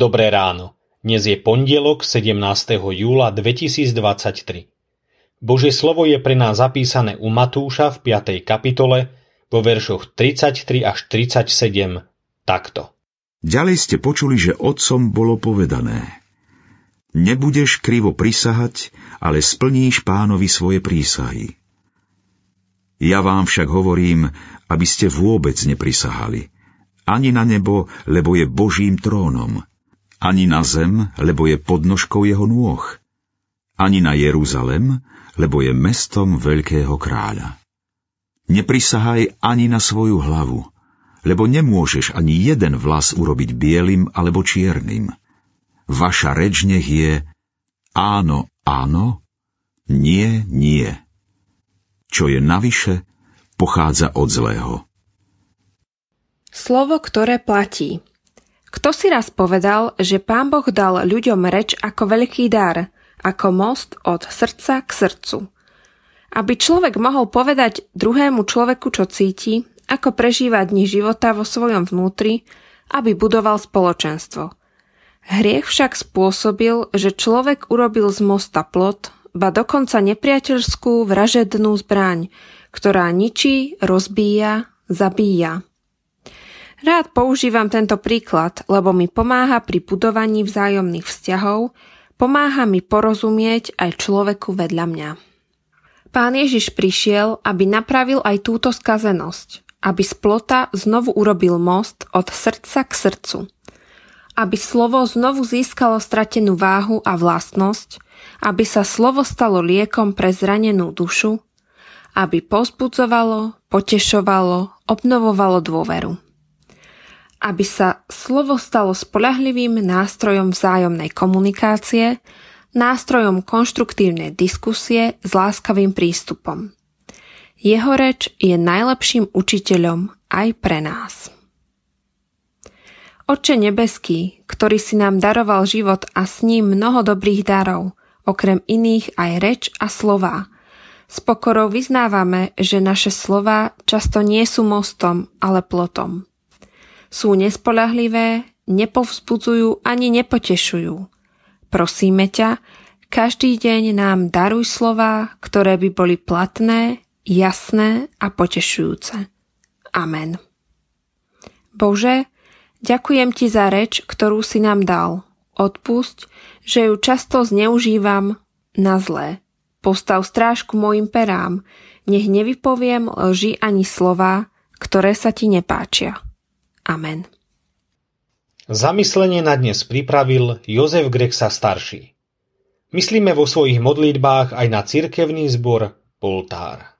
Dobré ráno. Dnes je pondelok 17. júla 2023. Božie slovo je pre nás zapísané u Matúša v 5. kapitole vo veršoch 33 až 37 takto. Ďalej ste počuli, že otcom bolo povedané Nebudeš krivo prisahať, ale splníš pánovi svoje prísahy. Ja vám však hovorím, aby ste vôbec neprisahali – ani na nebo, lebo je Božím trónom, ani na zem, lebo je podnožkou jeho nôh, ani na Jeruzalem, lebo je mestom veľkého kráľa. Neprisahaj ani na svoju hlavu, lebo nemôžeš ani jeden vlas urobiť bielým alebo čiernym. Vaša reč nech je áno, áno, nie, nie. Čo je navyše, pochádza od zlého. Slovo, ktoré platí. Kto si raz povedal, že pán Boh dal ľuďom reč ako veľký dar, ako most od srdca k srdcu. Aby človek mohol povedať druhému človeku, čo cíti, ako prežíva dni života vo svojom vnútri, aby budoval spoločenstvo. Hriech však spôsobil, že človek urobil z mosta plot, ba dokonca nepriateľskú vražednú zbraň, ktorá ničí, rozbíja, zabíja. Rád používam tento príklad, lebo mi pomáha pri budovaní vzájomných vzťahov, pomáha mi porozumieť aj človeku vedľa mňa. Pán Ježiš prišiel, aby napravil aj túto skazenosť, aby z plota znovu urobil most od srdca k srdcu, aby slovo znovu získalo stratenú váhu a vlastnosť, aby sa slovo stalo liekom pre zranenú dušu, aby pozbudzovalo, potešovalo, obnovovalo dôveru aby sa slovo stalo spolahlivým nástrojom vzájomnej komunikácie, nástrojom konštruktívnej diskusie s láskavým prístupom. Jeho reč je najlepším učiteľom aj pre nás. Oče nebeský, ktorý si nám daroval život a s ním mnoho dobrých darov, okrem iných aj reč a slova, s pokorou vyznávame, že naše slova často nie sú mostom, ale plotom sú nespolahlivé, nepovzbudzujú ani nepotešujú. Prosíme ťa, každý deň nám daruj slova, ktoré by boli platné, jasné a potešujúce. Amen. Bože, ďakujem Ti za reč, ktorú si nám dal. Odpusť, že ju často zneužívam na zlé. Postav strážku mojim perám, nech nevypoviem lži ani slova, ktoré sa Ti nepáčia. Amen. Zamyslenie na dnes pripravil Jozef Grexa starší. Myslíme vo svojich modlitbách aj na cirkevný zbor Poltár.